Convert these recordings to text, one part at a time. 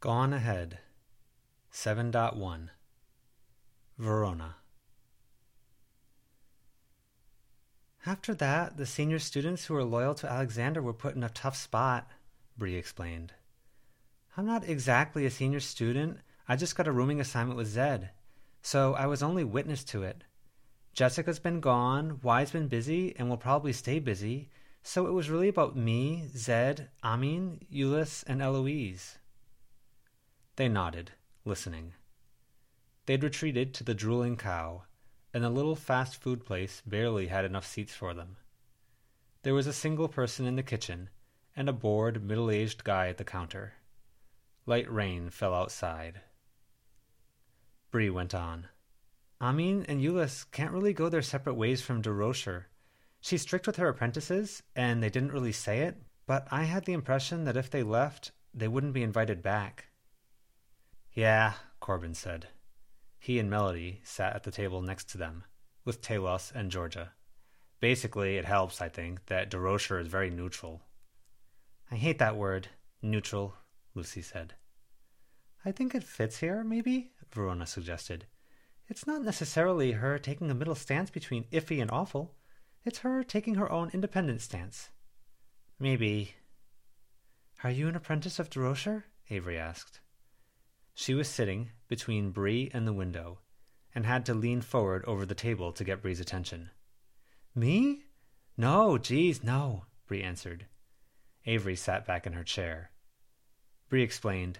Gone Ahead 7.1 Verona After that, the senior students who were loyal to Alexander were put in a tough spot, Bree explained. I'm not exactly a senior student. I just got a rooming assignment with Zed, so I was only witness to it. Jessica's been gone, Y's been busy, and will probably stay busy, so it was really about me, Zed, Amin, Euless, and Eloise. They nodded, listening. They'd retreated to the drooling cow, and the little fast food place barely had enough seats for them. There was a single person in the kitchen, and a bored, middle aged guy at the counter. Light rain fell outside. Bree went on. Amin and Euless can't really go their separate ways from Durocher. She's strict with her apprentices, and they didn't really say it, but I had the impression that if they left, they wouldn't be invited back. Yeah, Corbin said. He and Melody sat at the table next to them, with Talos and Georgia. Basically, it helps, I think, that Durocher is very neutral. I hate that word, neutral, Lucy said. I think it fits here, maybe, Verona suggested. It's not necessarily her taking a middle stance between iffy and awful. It's her taking her own independent stance. Maybe. Are you an apprentice of Durocher? Avery asked. She was sitting between Bree and the window, and had to lean forward over the table to get Bree's attention. Me? No, geez, no, Bree answered. Avery sat back in her chair. Bree explained.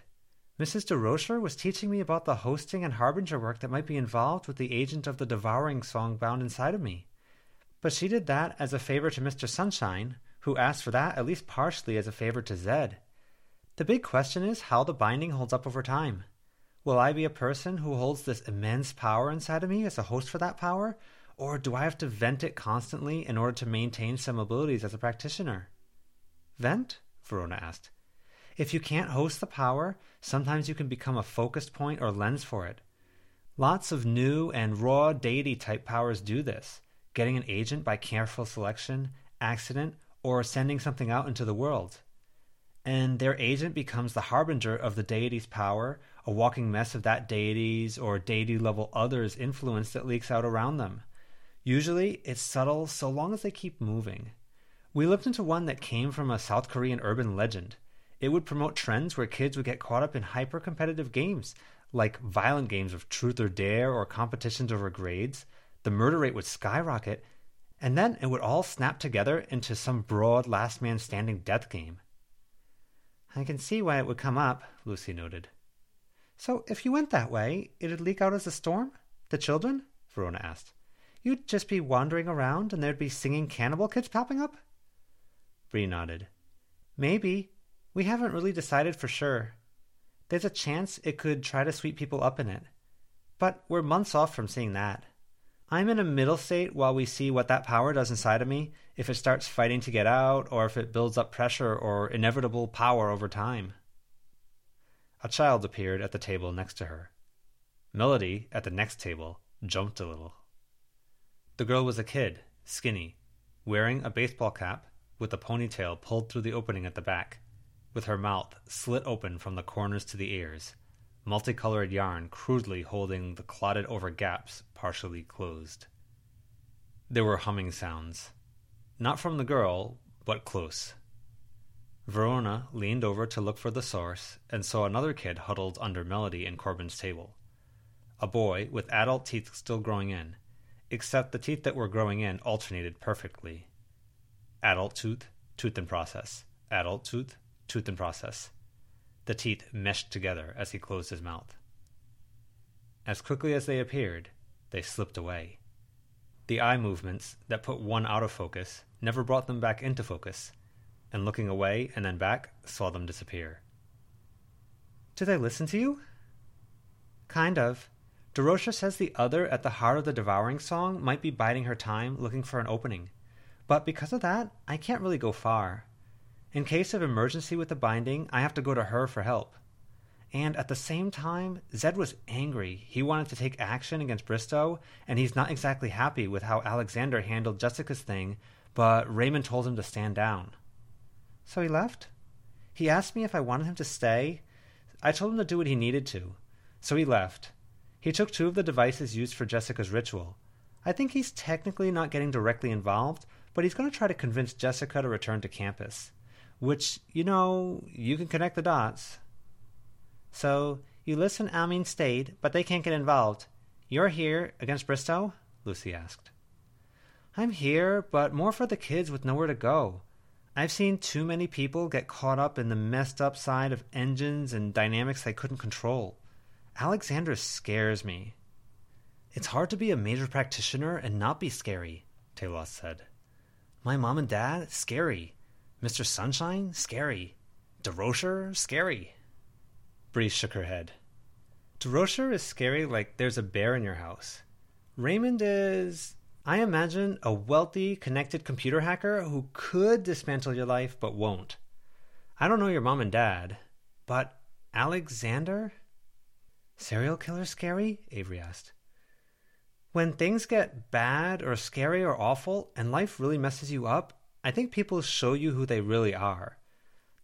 Mrs. Durocher was teaching me about the hosting and harbinger work that might be involved with the agent of the devouring song bound inside of me. But she did that as a favor to Mr. Sunshine, who asked for that at least partially as a favor to Zed. The big question is how the binding holds up over time. Will I be a person who holds this immense power inside of me as a host for that power? Or do I have to vent it constantly in order to maintain some abilities as a practitioner? Vent? Verona asked. If you can't host the power, sometimes you can become a focused point or lens for it. Lots of new and raw deity type powers do this, getting an agent by careful selection, accident, or sending something out into the world and their agent becomes the harbinger of the deity's power, a walking mess of that deity's or deity level other's influence that leaks out around them. Usually, it's subtle so long as they keep moving. We looked into one that came from a South Korean urban legend. It would promote trends where kids would get caught up in hyper competitive games, like violent games of truth or dare or competitions over grades. The murder rate would skyrocket, and then it would all snap together into some broad last man standing death game. I can see why it would come up, Lucy noted. So if you went that way, it'd leak out as a storm? The children? Verona asked. You'd just be wandering around and there'd be singing cannibal kids popping up? Bree nodded. Maybe. We haven't really decided for sure. There's a chance it could try to sweep people up in it. But we're months off from seeing that. I'm in a middle state while we see what that power does inside of me, if it starts fighting to get out, or if it builds up pressure or inevitable power over time. A child appeared at the table next to her. Melody, at the next table, jumped a little. The girl was a kid, skinny, wearing a baseball cap with a ponytail pulled through the opening at the back, with her mouth slit open from the corners to the ears multicolored yarn crudely holding the clotted over gaps partially closed. There were humming sounds. Not from the girl, but close. Verona leaned over to look for the source and saw another kid huddled under Melody and Corbin's table. A boy with adult teeth still growing in, except the teeth that were growing in alternated perfectly. Adult tooth, tooth in process. Adult tooth, tooth in process. The teeth meshed together as he closed his mouth. As quickly as they appeared, they slipped away. The eye movements that put one out of focus never brought them back into focus, and looking away and then back saw them disappear. Do they listen to you? Kind of. Durocher says the other at the heart of the devouring song might be biding her time looking for an opening. But because of that, I can't really go far. In case of emergency with the binding, I have to go to her for help. And at the same time, Zed was angry. He wanted to take action against Bristow, and he's not exactly happy with how Alexander handled Jessica's thing, but Raymond told him to stand down. So he left? He asked me if I wanted him to stay, I told him to do what he needed to. So he left. He took two of the devices used for Jessica's ritual. I think he's technically not getting directly involved, but he's going to try to convince Jessica to return to campus. Which, you know, you can connect the dots. So, Ulyss and Amine stayed, but they can't get involved. You're here against Bristow? Lucy asked. I'm here, but more for the kids with nowhere to go. I've seen too many people get caught up in the messed up side of engines and dynamics they couldn't control. Alexander scares me. It's hard to be a major practitioner and not be scary, Talos said. My mom and dad, scary. Mr. Sunshine, scary. Durocher, scary. Bree shook her head. Durocher is scary like there's a bear in your house. Raymond is, I imagine, a wealthy, connected computer hacker who could dismantle your life but won't. I don't know your mom and dad, but Alexander? Serial killer scary? Avery asked. When things get bad or scary or awful and life really messes you up, I think people show you who they really are.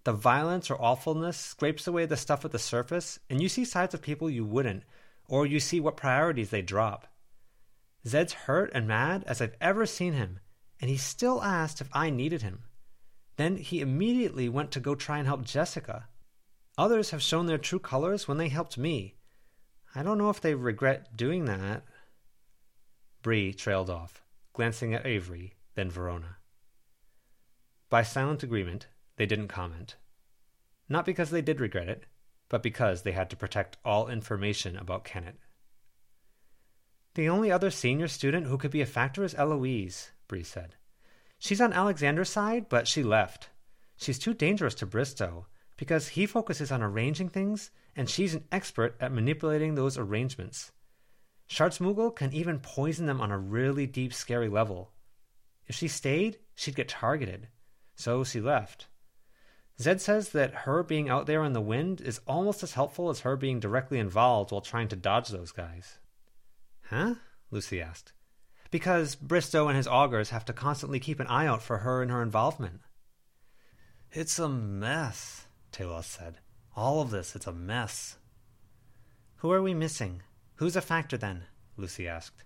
The violence or awfulness scrapes away the stuff at the surface, and you see sides of people you wouldn't, or you see what priorities they drop. Zed's hurt and mad as I've ever seen him, and he still asked if I needed him. Then he immediately went to go try and help Jessica. Others have shown their true colors when they helped me. I don't know if they regret doing that. Bree trailed off, glancing at Avery, then Verona. By silent agreement, they didn't comment. Not because they did regret it, but because they had to protect all information about Kennet. The only other senior student who could be a factor is Eloise, Bree said. She's on Alexander's side, but she left. She's too dangerous to Bristow, because he focuses on arranging things, and she's an expert at manipulating those arrangements. Schwarzmugel can even poison them on a really deep, scary level. If she stayed, she'd get targeted. So she left. Zed says that her being out there in the wind is almost as helpful as her being directly involved while trying to dodge those guys. Huh? Lucy asked. Because Bristow and his augurs have to constantly keep an eye out for her and her involvement. It's a mess, Talos said. All of this, it's a mess. Who are we missing? Who's a factor then? Lucy asked.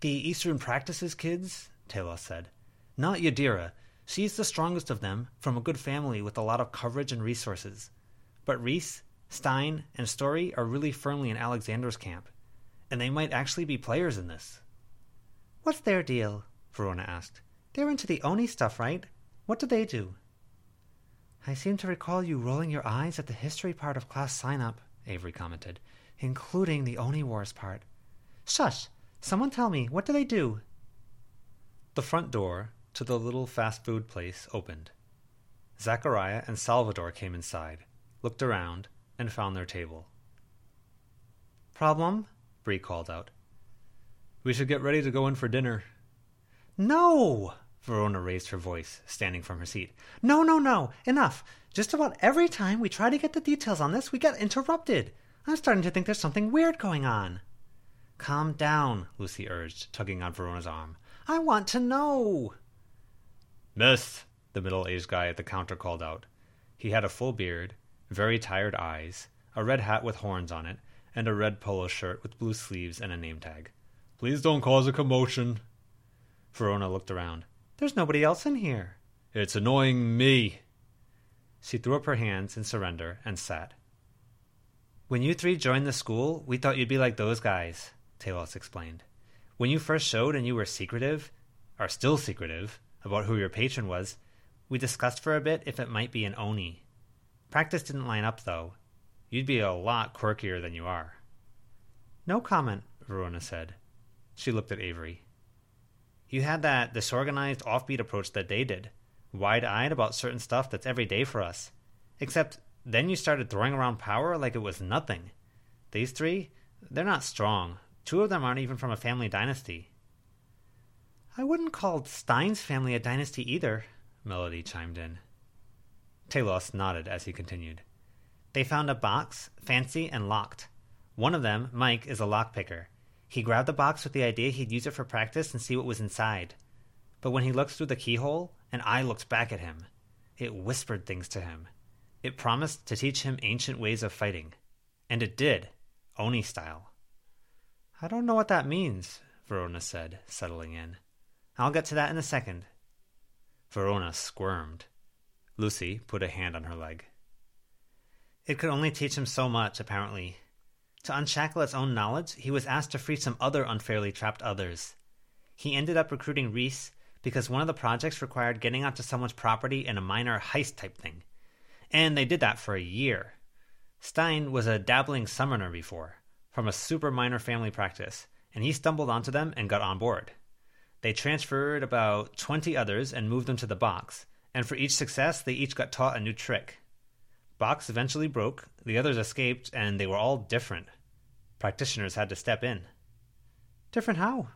The Eastern Practices kids, Talos said. Not Yadira. She's the strongest of them, from a good family with a lot of coverage and resources. But Reese, Stein, and Story are really firmly in Alexander's camp, and they might actually be players in this. What's their deal? Verona asked. They're into the Oni stuff, right? What do they do? I seem to recall you rolling your eyes at the history part of class sign up, Avery commented including the Oni Wars part. Shush! Someone tell me, what do they do? The front door to the little fast food place opened. Zachariah and Salvador came inside, looked around, and found their table. Problem? Bree called out. We should get ready to go in for dinner. No! Verona raised her voice, standing from her seat. No, no, no! Enough! Just about every time we try to get the details on this, we get interrupted. I'm starting to think there's something weird going on. Calm down, Lucy urged, tugging on Verona's arm. I want to know. Miss, the middle aged guy at the counter called out. He had a full beard, very tired eyes, a red hat with horns on it, and a red polo shirt with blue sleeves and a name tag. Please don't cause a commotion. Verona looked around. There's nobody else in here. It's annoying me. She threw up her hands in surrender and sat. When you three joined the school, we thought you'd be like those guys, Talos explained. When you first showed and you were secretive, are still secretive, about who your patron was, we discussed for a bit if it might be an Oni. Practice didn't line up, though. You'd be a lot quirkier than you are. No comment, Verona said. She looked at Avery. You had that disorganized, offbeat approach that they did, wide eyed about certain stuff that's every day for us. Except then you started throwing around power like it was nothing. These three, they're not strong. Two of them aren't even from a family dynasty. I wouldn't call Stein's family a dynasty either, Melody chimed in. Talos nodded as he continued. They found a box, fancy and locked. One of them, Mike, is a lockpicker. He grabbed the box with the idea he'd use it for practice and see what was inside. But when he looked through the keyhole, an eye looked back at him. It whispered things to him. It promised to teach him ancient ways of fighting. And it did, Oni style. I don't know what that means, Verona said, settling in. I'll get to that in a second. Verona squirmed. Lucy put a hand on her leg. It could only teach him so much, apparently. To unshackle its own knowledge, he was asked to free some other unfairly trapped others. He ended up recruiting Reese because one of the projects required getting onto someone's property in a minor heist type thing. And they did that for a year. Stein was a dabbling summoner before, from a super minor family practice, and he stumbled onto them and got on board. They transferred about 20 others and moved them to the box, and for each success, they each got taught a new trick. Box eventually broke, the others escaped, and they were all different. Practitioners had to step in. Different how?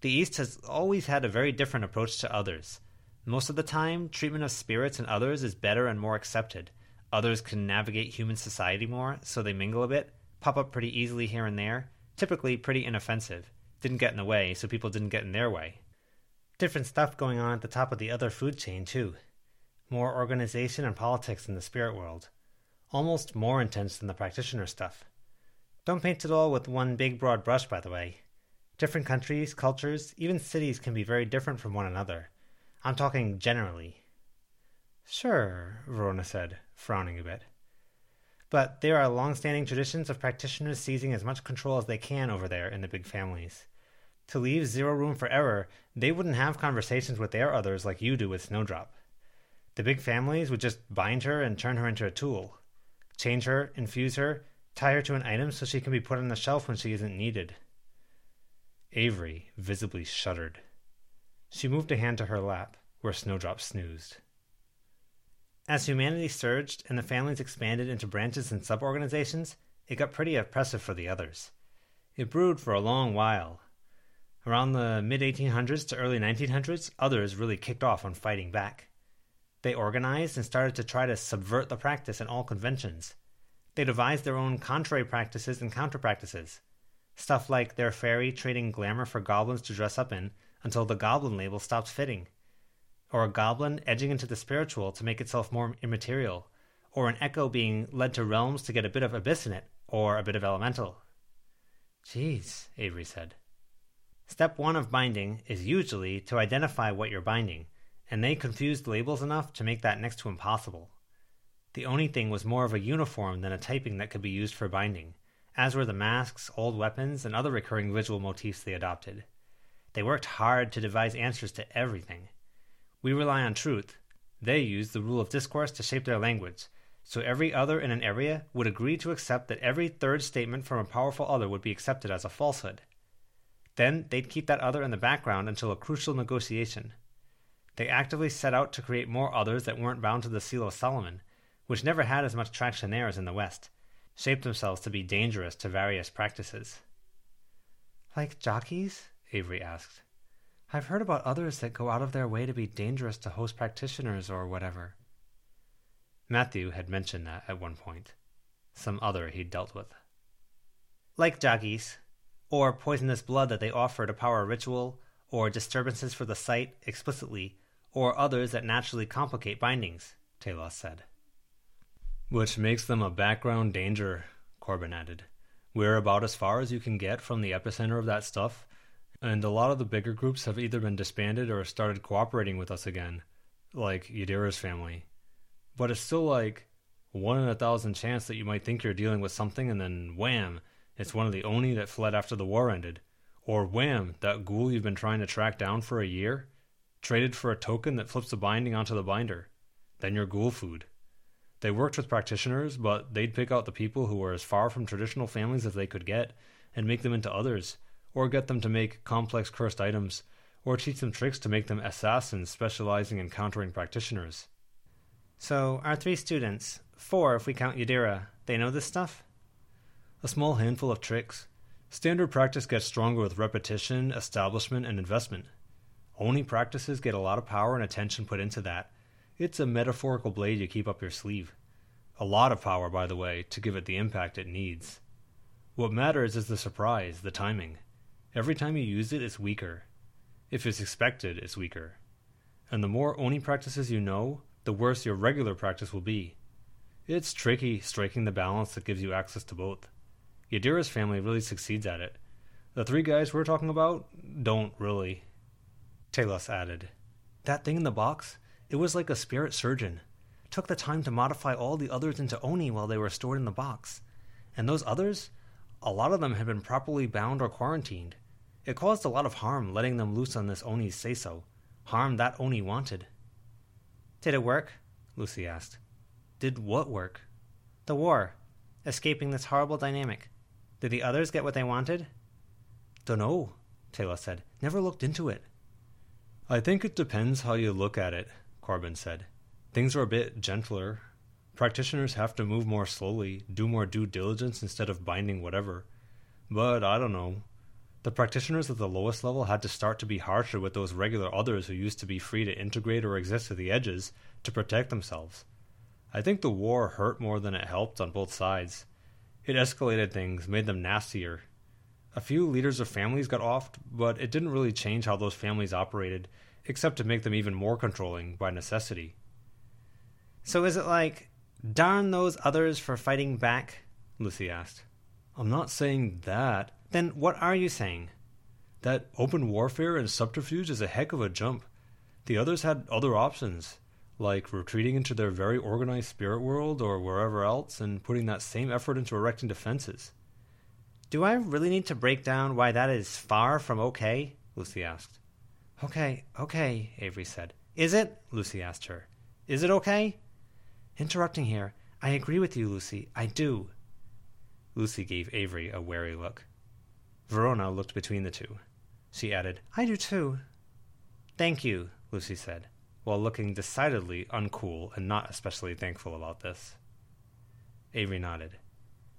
The East has always had a very different approach to others. Most of the time, treatment of spirits and others is better and more accepted. Others can navigate human society more, so they mingle a bit, pop up pretty easily here and there, typically pretty inoffensive. Didn't get in the way, so people didn't get in their way. Different stuff going on at the top of the other food chain, too. More organization and politics in the spirit world. Almost more intense than the practitioner stuff. Don't paint it all with one big broad brush, by the way. Different countries, cultures, even cities can be very different from one another. I'm talking generally. Sure, Verona said, frowning a bit. But there are long standing traditions of practitioners seizing as much control as they can over there in the big families. To leave zero room for error, they wouldn't have conversations with their others like you do with Snowdrop. The big families would just bind her and turn her into a tool. Change her, infuse her, tie her to an item so she can be put on the shelf when she isn't needed. Avery visibly shuddered. She moved a hand to her lap, where Snowdrop snoozed. As humanity surged and the families expanded into branches and suborganizations, it got pretty oppressive for the others. It brewed for a long while. Around the mid 1800s to early 1900s, others really kicked off on fighting back. They organized and started to try to subvert the practice and all conventions. They devised their own contrary practices and counter practices. Stuff like their fairy trading glamour for goblins to dress up in until the goblin label stopped fitting. Or a goblin edging into the spiritual to make itself more immaterial. Or an echo being led to realms to get a bit of abyss in it, or a bit of elemental. Geez, Avery said. Step one of binding is usually to identify what you're binding, and they confused labels enough to make that next to impossible. The only thing was more of a uniform than a typing that could be used for binding as were the masks, old weapons, and other recurring visual motifs they adopted. They worked hard to devise answers to everything. We rely on truth. They use the rule of discourse to shape their language, so every other in an area would agree to accept that every third statement from a powerful other would be accepted as a falsehood. Then they'd keep that other in the background until a crucial negotiation. They actively set out to create more others that weren't bound to the Seal of Solomon, which never had as much traction there as in the West shaped themselves to be dangerous to various practices. Like jockeys? Avery asked. I've heard about others that go out of their way to be dangerous to host practitioners or whatever. Matthew had mentioned that at one point. Some other he'd dealt with. Like jockeys, or poisonous blood that they offer to power a ritual, or disturbances for the site explicitly, or others that naturally complicate bindings, Talos said. Which makes them a background danger, Corbin added. We're about as far as you can get from the epicenter of that stuff, and a lot of the bigger groups have either been disbanded or started cooperating with us again, like Yadira's family. But it's still like one in a thousand chance that you might think you're dealing with something and then wham, it's one of the Oni that fled after the war ended. Or wham, that ghoul you've been trying to track down for a year, traded for a token that flips the binding onto the binder. Then you're ghoul food. They worked with practitioners, but they'd pick out the people who were as far from traditional families as they could get and make them into others, or get them to make complex cursed items, or teach them tricks to make them assassins specializing in countering practitioners. So, our three students, four if we count Yadira, they know this stuff? A small handful of tricks. Standard practice gets stronger with repetition, establishment, and investment. Oni practices get a lot of power and attention put into that, it's a metaphorical blade you keep up your sleeve. A lot of power, by the way, to give it the impact it needs. What matters is the surprise, the timing. Every time you use it, it's weaker. If it's expected, it's weaker. And the more Oni practices you know, the worse your regular practice will be. It's tricky striking the balance that gives you access to both. Yadira's family really succeeds at it. The three guys we're talking about don't really. Talos added, That thing in the box, it was like a spirit surgeon. Took the time to modify all the others into Oni while they were stored in the box. And those others, a lot of them had been properly bound or quarantined. It caused a lot of harm letting them loose on this Oni's say so. Harm that Oni wanted. Did it work? Lucy asked. Did what work? The war. Escaping this horrible dynamic. Did the others get what they wanted? Dunno, Talos said. Never looked into it. I think it depends how you look at it, Corbin said. Things are a bit gentler. Practitioners have to move more slowly, do more due diligence instead of binding whatever. But I don't know. The practitioners at the lowest level had to start to be harsher with those regular others who used to be free to integrate or exist at the edges to protect themselves. I think the war hurt more than it helped on both sides. It escalated things, made them nastier. A few leaders of families got offed, but it didn't really change how those families operated, except to make them even more controlling by necessity. So is it like, darn those others for fighting back? Lucy asked. I'm not saying that. Then what are you saying? That open warfare and subterfuge is a heck of a jump. The others had other options like retreating into their very organized spirit world or wherever else and putting that same effort into erecting defenses. Do I really need to break down why that is far from okay? Lucy asked. Okay, okay, Avery said. Is it? Lucy asked her. Is it okay? Interrupting here. I agree with you, Lucy. I do. Lucy gave Avery a wary look. Verona looked between the two. She added, I do too. Thank you, Lucy said while looking decidedly uncool and not especially thankful about this. Avery nodded.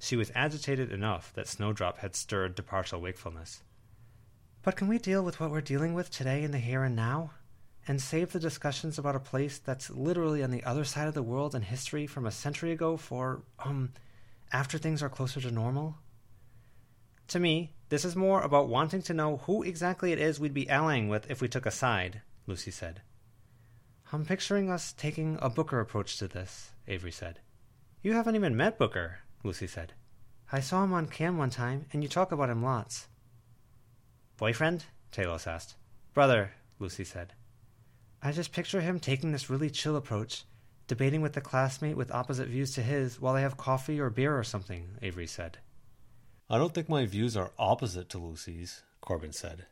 She was agitated enough that Snowdrop had stirred to partial wakefulness. But can we deal with what we're dealing with today in the here and now? And save the discussions about a place that's literally on the other side of the world in history from a century ago for, um, after things are closer to normal? To me, this is more about wanting to know who exactly it is we'd be allying with if we took a side, Lucy said. I'm picturing us taking a Booker approach to this, Avery said. You haven't even met Booker, Lucy said. I saw him on cam one time, and you talk about him lots. Boyfriend? Talos asked. Brother, Lucy said. I just picture him taking this really chill approach, debating with a classmate with opposite views to his while they have coffee or beer or something, Avery said. I don't think my views are opposite to Lucy's, Corbin said.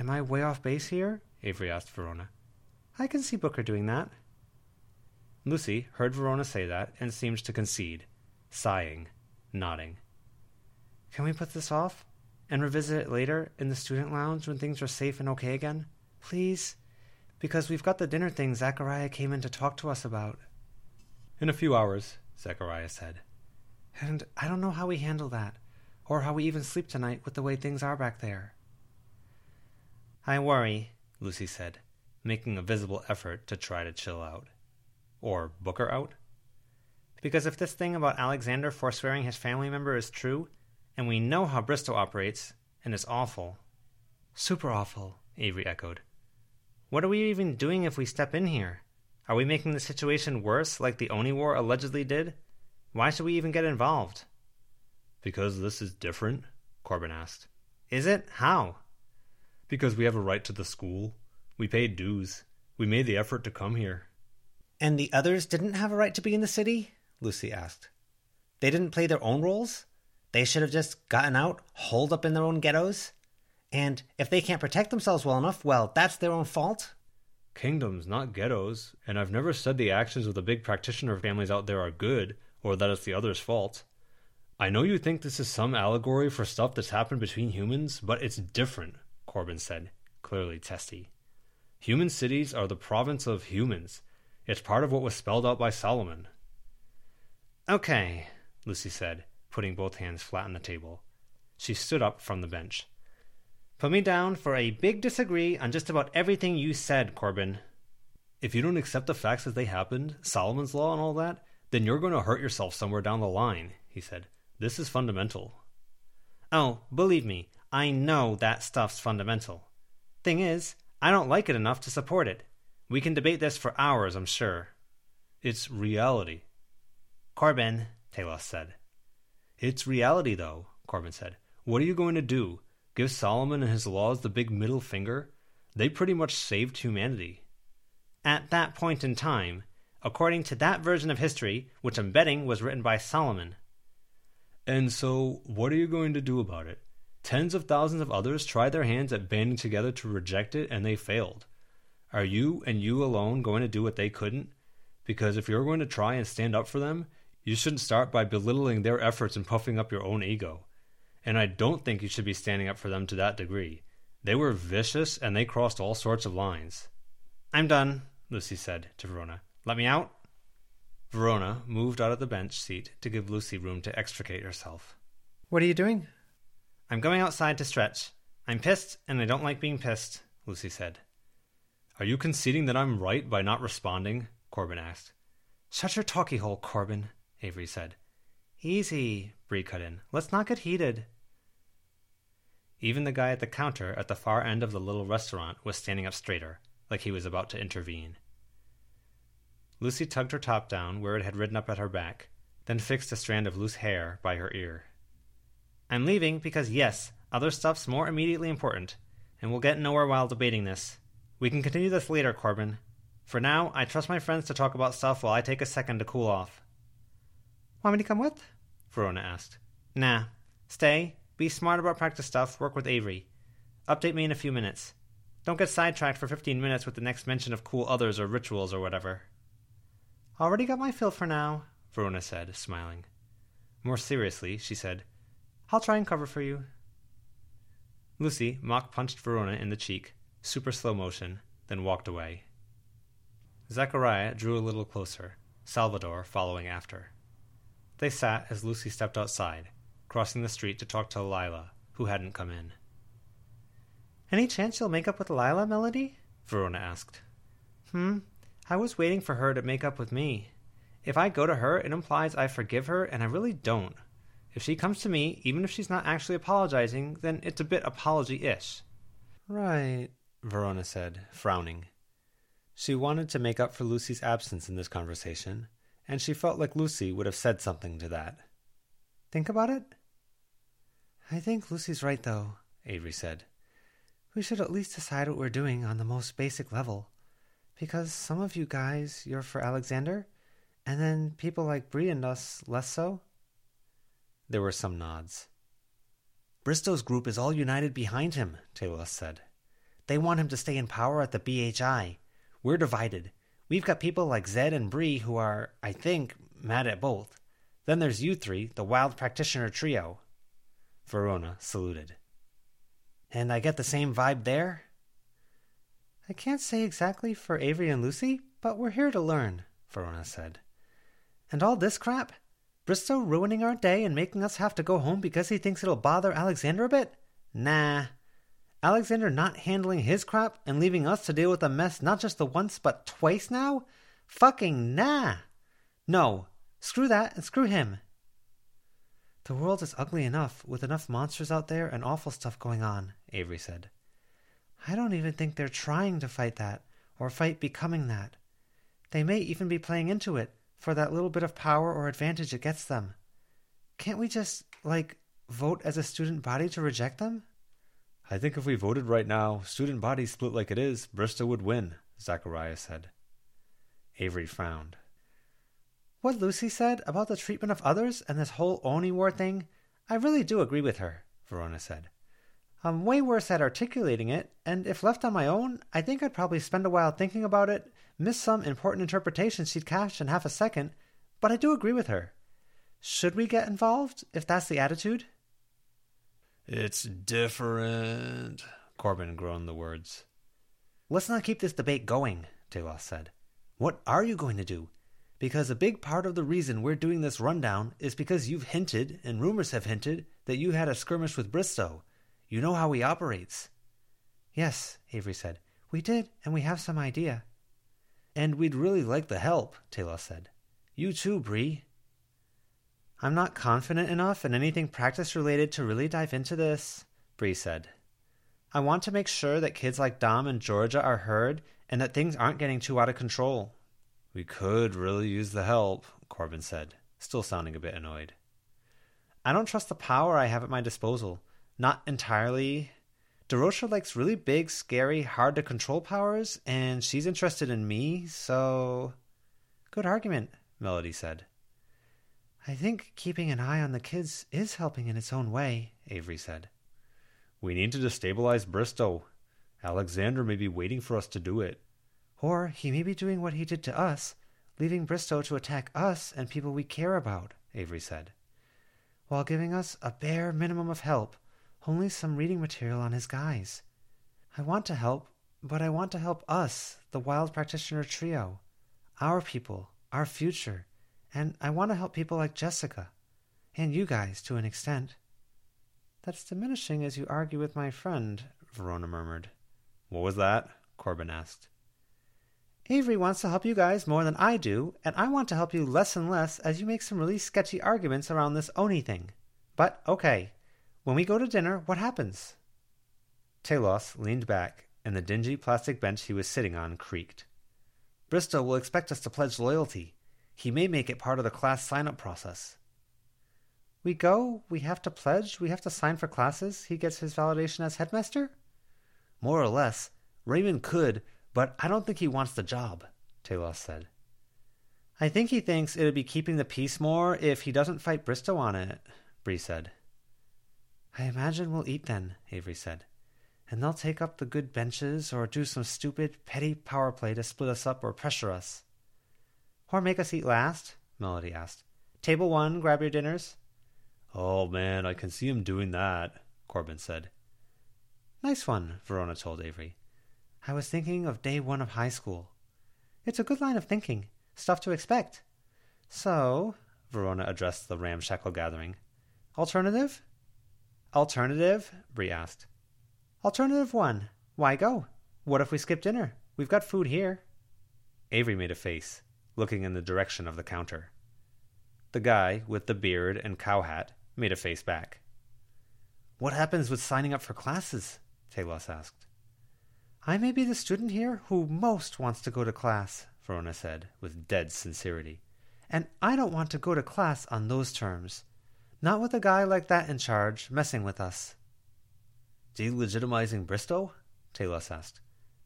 Am I way off base here? Avery asked Verona. I can see Booker doing that. Lucy heard Verona say that and seemed to concede, sighing, nodding. Can we put this off and revisit it later in the student lounge when things are safe and okay again? Please? Because we've got the dinner thing Zachariah came in to talk to us about. In a few hours, Zachariah said. And I don't know how we handle that, or how we even sleep tonight with the way things are back there. I worry, Lucy said making a visible effort to try to chill out. Or Booker out? Because if this thing about Alexander forswearing his family member is true, and we know how Bristow operates, and it's awful. Super awful, Avery echoed. What are we even doing if we step in here? Are we making the situation worse like the Oni War allegedly did? Why should we even get involved? Because this is different, Corbin asked. Is it? How? Because we have a right to the school, we paid dues. We made the effort to come here. And the others didn't have a right to be in the city? Lucy asked. They didn't play their own roles? They should have just gotten out, holed up in their own ghettos? And if they can't protect themselves well enough, well, that's their own fault? Kingdoms, not ghettos, and I've never said the actions of the big practitioner families out there are good, or that it's the others' fault. I know you think this is some allegory for stuff that's happened between humans, but it's different, Corbin said, clearly testy. Human cities are the province of humans. It's part of what was spelled out by Solomon. Okay, Lucy said, putting both hands flat on the table. She stood up from the bench. Put me down for a big disagree on just about everything you said, Corbin. If you don't accept the facts as they happened, Solomon's law and all that, then you're going to hurt yourself somewhere down the line, he said. This is fundamental. Oh, believe me, I know that stuff's fundamental. Thing is, I don't like it enough to support it. We can debate this for hours, I'm sure. It's reality. Corbin, Talos said. It's reality, though, Corbin said. What are you going to do? Give Solomon and his laws the big middle finger? They pretty much saved humanity. At that point in time, according to that version of history, which I'm betting was written by Solomon. And so, what are you going to do about it? Tens of thousands of others tried their hands at banding together to reject it, and they failed. Are you and you alone going to do what they couldn't? Because if you're going to try and stand up for them, you shouldn't start by belittling their efforts and puffing up your own ego. And I don't think you should be standing up for them to that degree. They were vicious and they crossed all sorts of lines. I'm done, Lucy said to Verona. Let me out. Verona moved out of the bench seat to give Lucy room to extricate herself. What are you doing? I'm going outside to stretch. I'm pissed and I don't like being pissed, Lucy said. Are you conceding that I'm right by not responding? Corbin asked. Shut your talkie hole, Corbin, Avery said. Easy, Bree cut in. Let's not get heated. Even the guy at the counter at the far end of the little restaurant was standing up straighter, like he was about to intervene. Lucy tugged her top down where it had ridden up at her back, then fixed a strand of loose hair by her ear. I'm leaving because, yes, other stuff's more immediately important, and we'll get nowhere while debating this. We can continue this later, Corbin. For now, I trust my friends to talk about stuff while I take a second to cool off. Want me to come with? Verona asked. Nah. Stay, be smart about practice stuff, work with Avery. Update me in a few minutes. Don't get sidetracked for 15 minutes with the next mention of cool others or rituals or whatever. Already got my fill for now, Verona said, smiling. More seriously, she said, I'll try and cover for you. Lucy mock punched Verona in the cheek, super slow motion, then walked away. Zachariah drew a little closer, Salvador following after. They sat as Lucy stepped outside, crossing the street to talk to Lila, who hadn't come in. Any chance you'll make up with Lila, Melody? Verona asked. Hmm, I was waiting for her to make up with me. If I go to her, it implies I forgive her, and I really don't. If she comes to me, even if she's not actually apologizing, then it's a bit apology ish. Right, Verona said, frowning. She wanted to make up for Lucy's absence in this conversation, and she felt like Lucy would have said something to that. Think about it? I think Lucy's right, though, Avery said. We should at least decide what we're doing on the most basic level. Because some of you guys, you're for Alexander, and then people like Bree and us less so. There were some nods. Bristow's group is all united behind him, Talos said. They want him to stay in power at the BHI. We're divided. We've got people like Zed and Bree who are, I think, mad at both. Then there's you three, the wild practitioner trio. Verona saluted. And I get the same vibe there? I can't say exactly for Avery and Lucy, but we're here to learn, Verona said. And all this crap? Bristow ruining our day and making us have to go home because he thinks it'll bother Alexander a bit? Nah. Alexander not handling his crap and leaving us to deal with the mess not just the once but twice now? Fucking nah. No. Screw that and screw him. The world is ugly enough, with enough monsters out there and awful stuff going on, Avery said. I don't even think they're trying to fight that, or fight becoming that. They may even be playing into it, for that little bit of power or advantage it gets them. Can't we just, like, vote as a student body to reject them? I think if we voted right now, student body split like it is, Bristow would win, Zachariah said. Avery frowned. What Lucy said about the treatment of others and this whole Oni War thing, I really do agree with her, Verona said. I'm way worse at articulating it, and if left on my own, I think I'd probably spend a while thinking about it, miss some important interpretations she'd catch in half a second, but I do agree with her. Should we get involved, if that's the attitude? It's different, Corbin groaned the words. Let's not keep this debate going, Talos said. What are you going to do? because a big part of the reason we're doing this rundown is because you've hinted, and rumors have hinted, that you had a skirmish with Bristow. You know how he operates. Yes, Avery said. We did, and we have some idea. And we'd really like the help, Talos said. You too, Bree. I'm not confident enough in anything practice related to really dive into this, Bree said. I want to make sure that kids like Dom and Georgia are heard and that things aren't getting too out of control. We could really use the help, Corbin said, still sounding a bit annoyed. I don't trust the power I have at my disposal. Not entirely. Durocher likes really big, scary, hard to control powers, and she's interested in me, so. Good argument, Melody said. I think keeping an eye on the kids is helping in its own way, Avery said. We need to destabilize Bristow. Alexander may be waiting for us to do it. Or he may be doing what he did to us, leaving Bristow to attack us and people we care about, Avery said, while giving us a bare minimum of help, only some reading material on his guise. I want to help, but I want to help us, the Wild Practitioner Trio, our people, our future, and I want to help people like Jessica, and you guys to an extent. That's diminishing as you argue with my friend, Verona murmured. What was that? Corbin asked. Avery wants to help you guys more than I do, and I want to help you less and less as you make some really sketchy arguments around this Oni thing. But okay, when we go to dinner, what happens? Talos leaned back, and the dingy plastic bench he was sitting on creaked. Bristow will expect us to pledge loyalty. He may make it part of the class sign up process. We go, we have to pledge, we have to sign for classes, he gets his validation as headmaster? More or less. Raymond could, but I don't think he wants the job, Talos said. I think he thinks it'd be keeping the peace more if he doesn't fight Bristow on it, Bree said. I imagine we'll eat then, Avery said. And they'll take up the good benches or do some stupid, petty power play to split us up or pressure us. Or make us eat last? Melody asked. Table one, grab your dinners. Oh man, I can see him doing that, Corbin said. Nice one, Verona told Avery. I was thinking of day one of high school. It's a good line of thinking. Stuff to expect. So, Verona addressed the ramshackle gathering. Alternative? Alternative? Bree asked. Alternative one. Why go? What if we skip dinner? We've got food here. Avery made a face, looking in the direction of the counter. The guy, with the beard and cow hat, made a face back. What happens with signing up for classes? Talos asked. I may be the student here who most wants to go to class, Verona said, with dead sincerity. And I don't want to go to class on those terms. Not with a guy like that in charge, messing with us. Delegitimizing Bristow? Talos asked.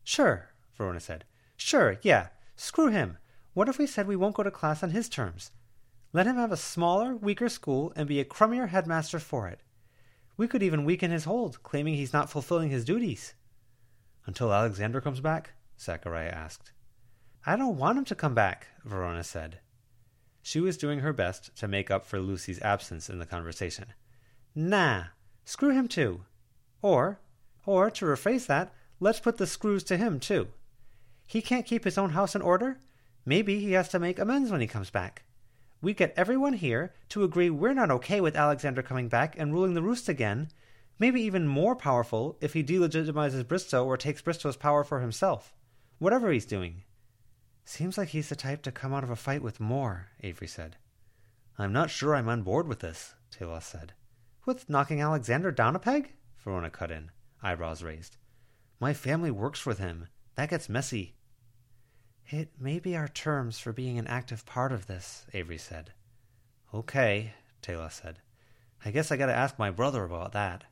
Sure, Verona said. Sure, yeah. Screw him. What if we said we won't go to class on his terms? Let him have a smaller, weaker school and be a crummier headmaster for it. We could even weaken his hold, claiming he's not fulfilling his duties. Until Alexander comes back? Zachariah asked. I don't want him to come back, Verona said. She was doing her best to make up for Lucy's absence in the conversation. Nah, screw him too. Or, or to rephrase that, let's put the screws to him too. He can't keep his own house in order. Maybe he has to make amends when he comes back. We get everyone here to agree we're not okay with Alexander coming back and ruling the roost again, maybe even more powerful if he delegitimizes Bristow or takes Bristow's power for himself. Whatever he's doing. Seems like he's the type to come out of a fight with more, Avery said. I'm not sure I'm on board with this, Talos said. With knocking Alexander down a peg? Verona cut in, eyebrows raised. My family works with him. That gets messy. It may be our terms for being an active part of this, Avery said. Okay, Talos said. I guess I gotta ask my brother about that.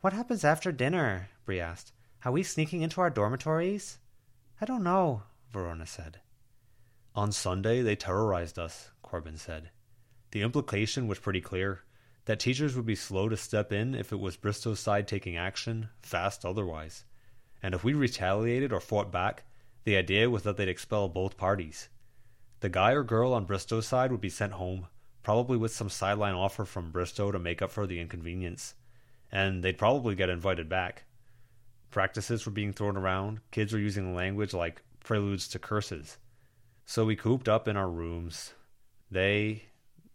What happens after dinner? Bree asked. Are we sneaking into our dormitories? I don't know, Verona said. On Sunday, they terrorized us, Corbin said. The implication was pretty clear that teachers would be slow to step in if it was Bristow's side taking action, fast otherwise. And if we retaliated or fought back, the idea was that they'd expel both parties. The guy or girl on Bristow's side would be sent home, probably with some sideline offer from Bristow to make up for the inconvenience and they'd probably get invited back. Practices were being thrown around, kids were using language like preludes to curses. So we cooped up in our rooms. They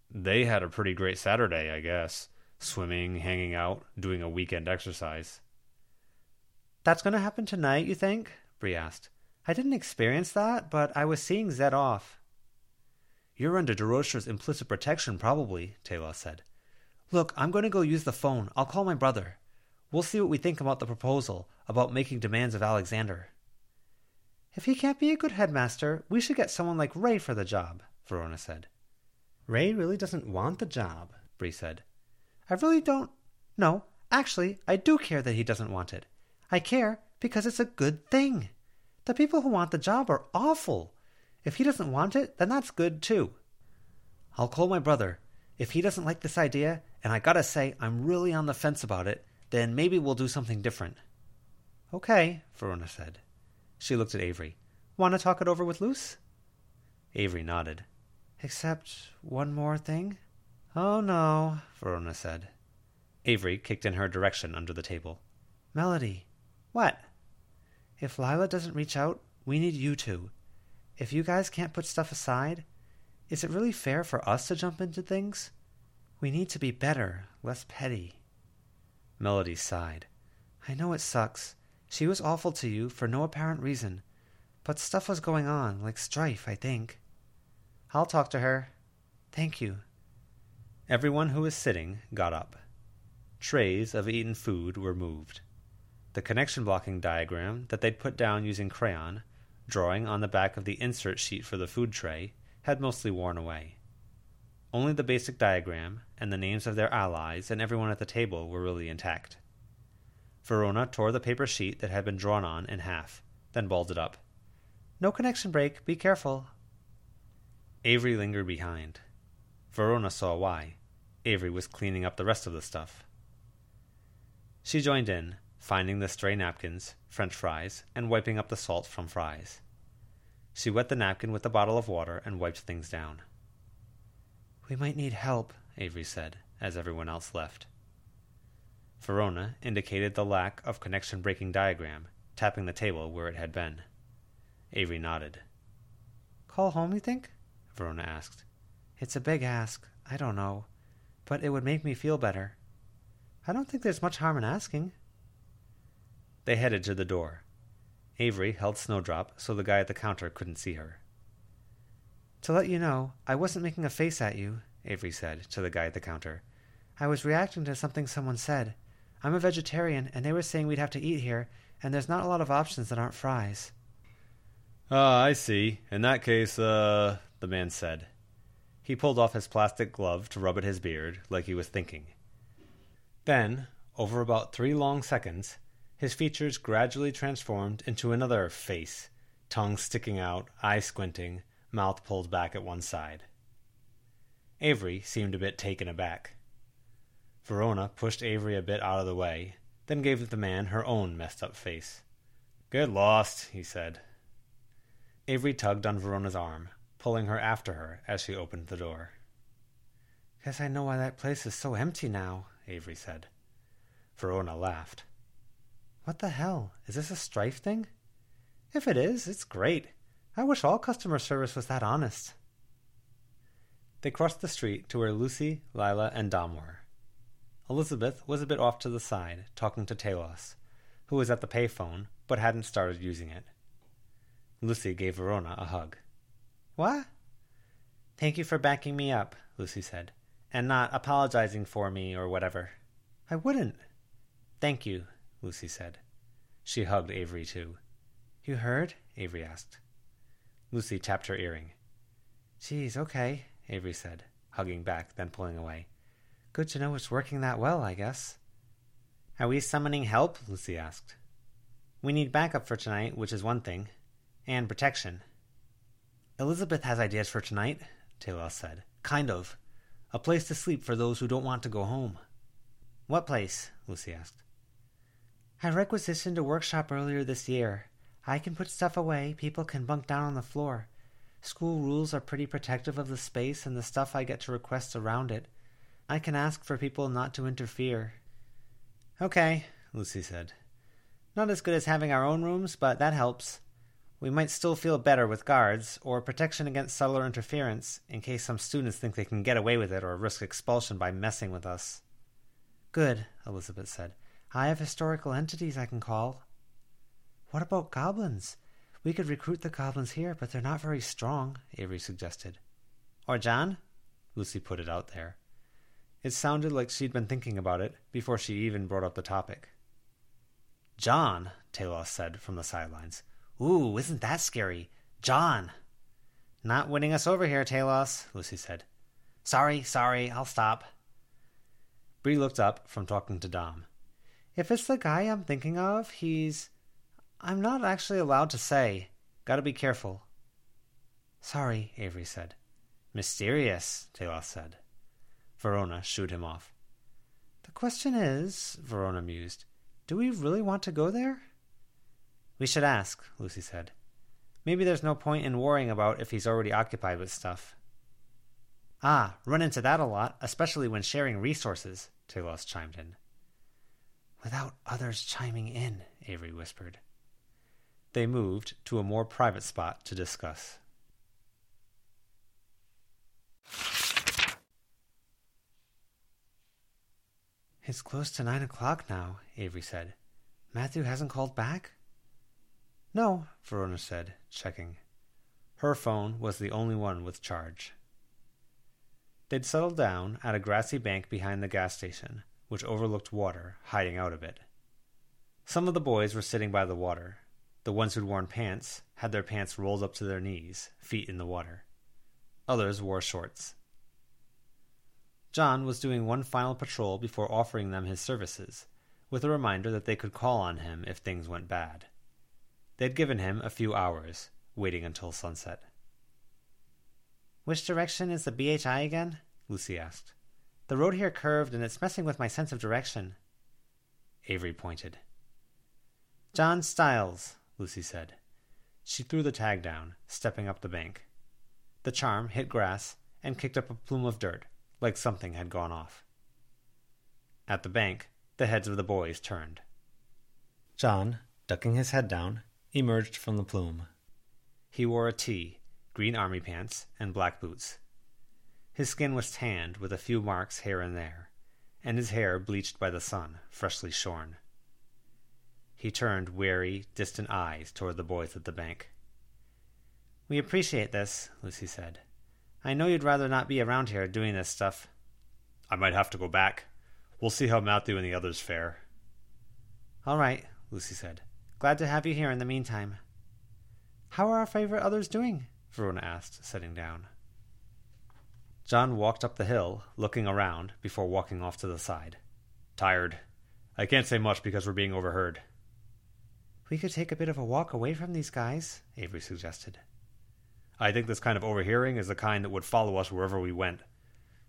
they had a pretty great Saturday, I guess. Swimming, hanging out, doing a weekend exercise. That's going to happen tonight, you think? Bree asked. I didn't experience that, but I was seeing Zed off. You're under Durocher's implicit protection, probably, Talos said. Look, I'm going to go use the phone. I'll call my brother. We'll see what we think about the proposal, about making demands of Alexander. If he can't be a good headmaster, we should get someone like Ray for the job, Verona said. Ray really doesn't want the job, Bree said. I really don't. No, actually, I do care that he doesn't want it. I care because it's a good thing. The people who want the job are awful. If he doesn't want it, then that's good too. I'll call my brother. If he doesn't like this idea, and I gotta say, I'm really on the fence about it, then maybe we'll do something different. Okay, Verona said. She looked at Avery. Want to talk it over with Luce? Avery nodded. Except one more thing? Oh no, Verona said. Avery kicked in her direction under the table. Melody. What? If Lila doesn't reach out, we need you to. If you guys can't put stuff aside, is it really fair for us to jump into things? We need to be better, less petty. Melody sighed. I know it sucks. She was awful to you for no apparent reason, but stuff was going on, like strife, I think. I'll talk to her. Thank you. Everyone who was sitting got up. Trays of eaten food were moved. The connection blocking diagram that they'd put down using crayon, drawing on the back of the insert sheet for the food tray, had mostly worn away. Only the basic diagram and the names of their allies and everyone at the table were really intact. Verona tore the paper sheet that had been drawn on in half, then balled it up. No connection break, be careful. Avery lingered behind. Verona saw why. Avery was cleaning up the rest of the stuff. She joined in, finding the stray napkins, french fries, and wiping up the salt from fries. She wet the napkin with a bottle of water and wiped things down. We might need help, Avery said, as everyone else left. Verona indicated the lack of connection breaking diagram, tapping the table where it had been. Avery nodded. Call home, you think? Verona asked. It's a big ask, I don't know, but it would make me feel better. I don't think there's much harm in asking. They headed to the door. Avery held Snowdrop so the guy at the counter couldn't see her. To let you know, I wasn't making a face at you, Avery said to the guy at the counter. I was reacting to something someone said. I'm a vegetarian, and they were saying we'd have to eat here, and there's not a lot of options that aren't fries. Ah, uh, I see. In that case, uh, the man said. He pulled off his plastic glove to rub at his beard, like he was thinking. Then, over about three long seconds, his features gradually transformed into another face, tongue sticking out, eye squinting, mouth pulled back at one side. Avery seemed a bit taken aback. Verona pushed Avery a bit out of the way, then gave the man her own messed up face. Get lost, he said. Avery tugged on Verona's arm, pulling her after her as she opened the door. Guess I know why that place is so empty now, Avery said. Verona laughed. What the hell? Is this a strife thing? If it is, it's great. I wish all customer service was that honest. They crossed the street to where Lucy, Lila, and Dom were. Elizabeth was a bit off to the side, talking to Talos, who was at the payphone but hadn't started using it. Lucy gave Verona a hug. What? Thank you for backing me up, Lucy said, and not apologizing for me or whatever. I wouldn't. Thank you, Lucy said. She hugged Avery too. You heard? Avery asked. Lucy tapped her earring. Geez, okay, Avery said, hugging back, then pulling away. Good to know it's working that well, I guess. Are we summoning help? Lucy asked. We need backup for tonight, which is one thing, and protection. Elizabeth has ideas for tonight, Talos said. Kind of. A place to sleep for those who don't want to go home. What place? Lucy asked. I requisitioned a workshop earlier this year. I can put stuff away, people can bunk down on the floor. School rules are pretty protective of the space and the stuff I get to request around it. I can ask for people not to interfere. Okay, Lucy said. Not as good as having our own rooms, but that helps. We might still feel better with guards, or protection against subtler interference, in case some students think they can get away with it or risk expulsion by messing with us. Good, Elizabeth said. I have historical entities I can call. What about goblins? We could recruit the goblins here, but they're not very strong, Avery suggested. Or John? Lucy put it out there. It sounded like she'd been thinking about it before she even brought up the topic. John, Talos said from the sidelines. Ooh, isn't that scary? John! Not winning us over here, Talos, Lucy said. Sorry, sorry, I'll stop. Bree looked up from talking to Dom. If it's the guy I'm thinking of, he's. I'm not actually allowed to say. Gotta be careful. Sorry, Avery said. Mysterious, Talos said. Verona shooed him off. The question is, Verona mused, do we really want to go there? We should ask, Lucy said. Maybe there's no point in worrying about if he's already occupied with stuff. Ah, run into that a lot, especially when sharing resources, Talos chimed in. Without others chiming in, Avery whispered. They moved to a more private spot to discuss. It's close to nine o'clock now, Avery said. Matthew hasn't called back? No, Verona said, checking. Her phone was the only one with charge. They'd settled down at a grassy bank behind the gas station, which overlooked water, hiding out a bit. Some of the boys were sitting by the water. The ones who'd worn pants had their pants rolled up to their knees, feet in the water. Others wore shorts. John was doing one final patrol before offering them his services, with a reminder that they could call on him if things went bad. They'd given him a few hours, waiting until sunset. Which direction is the BHI again? Lucy asked. The road here curved and it's messing with my sense of direction. Avery pointed. John Stiles, Lucy said. She threw the tag down, stepping up the bank. The charm hit grass and kicked up a plume of dirt, like something had gone off. At the bank, the heads of the boys turned. John, ducking his head down, emerged from the plume. He wore a tee, green army pants, and black boots. His skin was tanned with a few marks here and there, and his hair bleached by the sun, freshly shorn. He turned weary, distant eyes toward the boys at the bank. We appreciate this, Lucy said. I know you'd rather not be around here doing this stuff. I might have to go back. We'll see how Matthew and the others fare. All right, Lucy said. Glad to have you here in the meantime. How are our favorite others doing? Verona asked, sitting down. John walked up the hill, looking around, before walking off to the side. Tired. I can't say much because we're being overheard. We could take a bit of a walk away from these guys, Avery suggested. I think this kind of overhearing is the kind that would follow us wherever we went.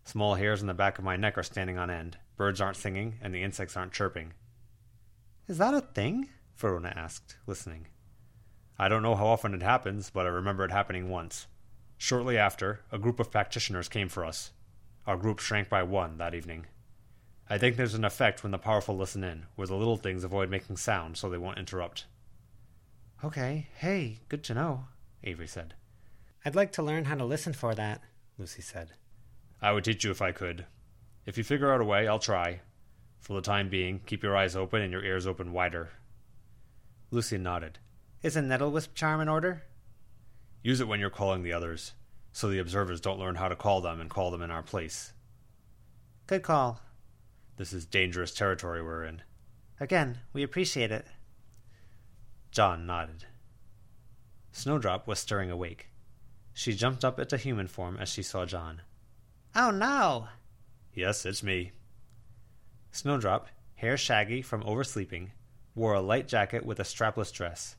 Small hairs on the back of my neck are standing on end. Birds aren't singing, and the insects aren't chirping. Is that a thing? Verona asked, listening. I don't know how often it happens, but I remember it happening once. Shortly after, a group of practitioners came for us. Our group shrank by one that evening. I think there's an effect when the powerful listen in, where the little things avoid making sound so they won't interrupt. Okay, hey, good to know, Avery said. I'd like to learn how to listen for that, Lucy said. I would teach you if I could. If you figure out a way, I'll try. For the time being, keep your eyes open and your ears open wider. Lucy nodded. Is a nettle wisp charm in order? Use it when you're calling the others, so the observers don't learn how to call them and call them in our place. Good call. This is dangerous territory we're in. Again, we appreciate it. John nodded. Snowdrop was stirring awake. She jumped up into human form as she saw John. Oh no! Yes, it's me. Snowdrop, hair shaggy from oversleeping, wore a light jacket with a strapless dress.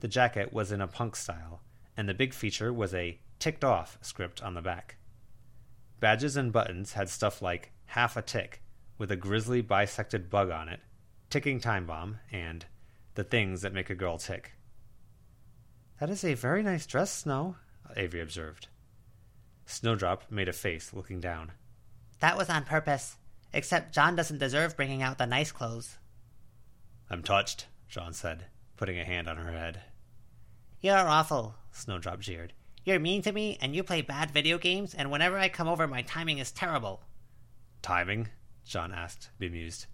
The jacket was in a punk style, and the big feature was a ticked off script on the back. Badges and buttons had stuff like half a tick, with a grisly bisected bug on it, ticking time bomb, and the things that make a girl tick. That is a very nice dress, Snow, Avery observed. Snowdrop made a face, looking down. That was on purpose, except John doesn't deserve bringing out the nice clothes. I'm touched, John said, putting a hand on her head. You're awful, Snowdrop jeered. You're mean to me, and you play bad video games, and whenever I come over, my timing is terrible. Timing? John asked, bemused.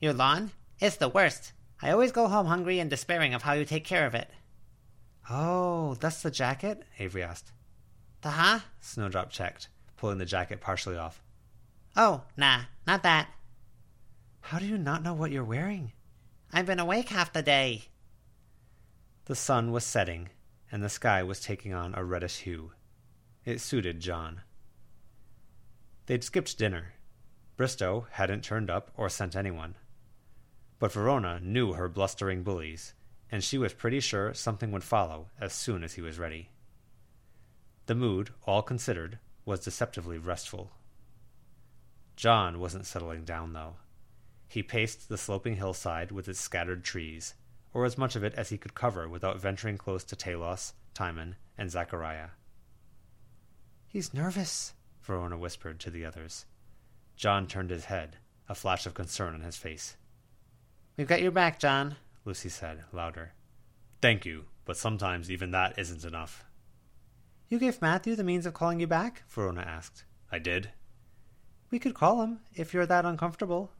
Your lawn? It's the worst. I always go home hungry and despairing of how you take care of it. Oh, that's the jacket? Avery asked. The huh? Snowdrop checked, pulling the jacket partially off. Oh, nah, not that. How do you not know what you're wearing? I've been awake half the day. The sun was setting, and the sky was taking on a reddish hue. It suited John. They'd skipped dinner. Bristow hadn't turned up or sent anyone. But Verona knew her blustering bullies, and she was pretty sure something would follow as soon as he was ready. The mood, all considered, was deceptively restful. John wasn't settling down, though. He paced the sloping hillside with its scattered trees, or as much of it as he could cover without venturing close to Talos, Timon, and Zachariah. He's nervous, Verona whispered to the others. John turned his head, a flash of concern on his face. We've got your back, John, Lucy said, louder. Thank you, but sometimes even that isn't enough. You gave Matthew the means of calling you back? Verona asked. I did. We could call him, if you're that uncomfortable.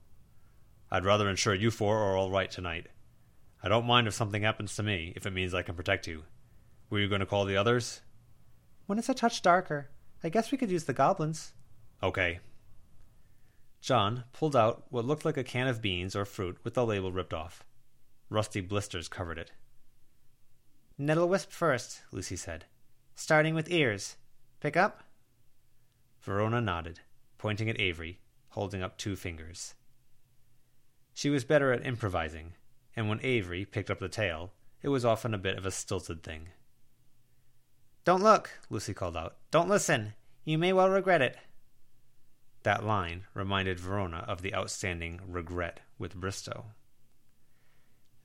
I'd rather ensure you four are all right tonight. I don't mind if something happens to me, if it means I can protect you. Were you going to call the others? When it's a touch darker. I guess we could use the goblins. Okay. John pulled out what looked like a can of beans or fruit with the label ripped off. Rusty blisters covered it. Nettlewisp first, Lucy said. Starting with ears. Pick up? Verona nodded, pointing at Avery, holding up two fingers. She was better at improvising, and when Avery picked up the tail, it was often a bit of a stilted thing. Don't look, Lucy called out. Don't listen. You may well regret it. That line reminded Verona of the outstanding regret with Bristow.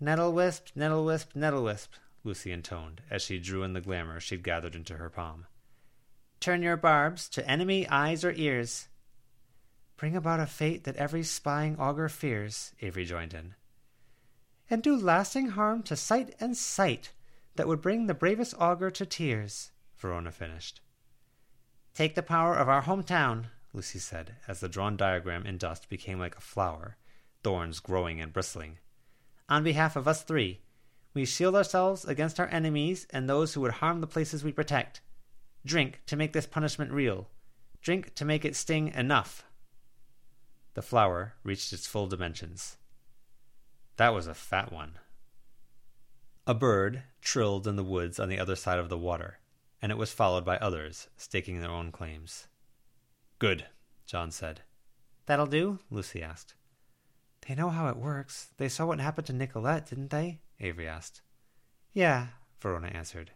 Nettlewisp, Nettlewisp, Nettlewisp, Lucy intoned as she drew in the glamour she'd gathered into her palm. Turn your barbs to enemy eyes or ears. Bring about a fate that every spying augur fears, Avery joined in. And do lasting harm to sight and sight that would bring the bravest augur to tears, Verona finished. Take the power of our hometown, Lucy said, as the drawn diagram in dust became like a flower, thorns growing and bristling. On behalf of us three, we shield ourselves against our enemies and those who would harm the places we protect. Drink to make this punishment real. Drink to make it sting enough. The flower reached its full dimensions. That was a fat one. A bird trilled in the woods on the other side of the water, and it was followed by others staking their own claims. Good, John said. That'll do? Lucy asked. They know how it works. They saw what happened to Nicolette, didn't they? Avery asked. Yeah, Verona answered.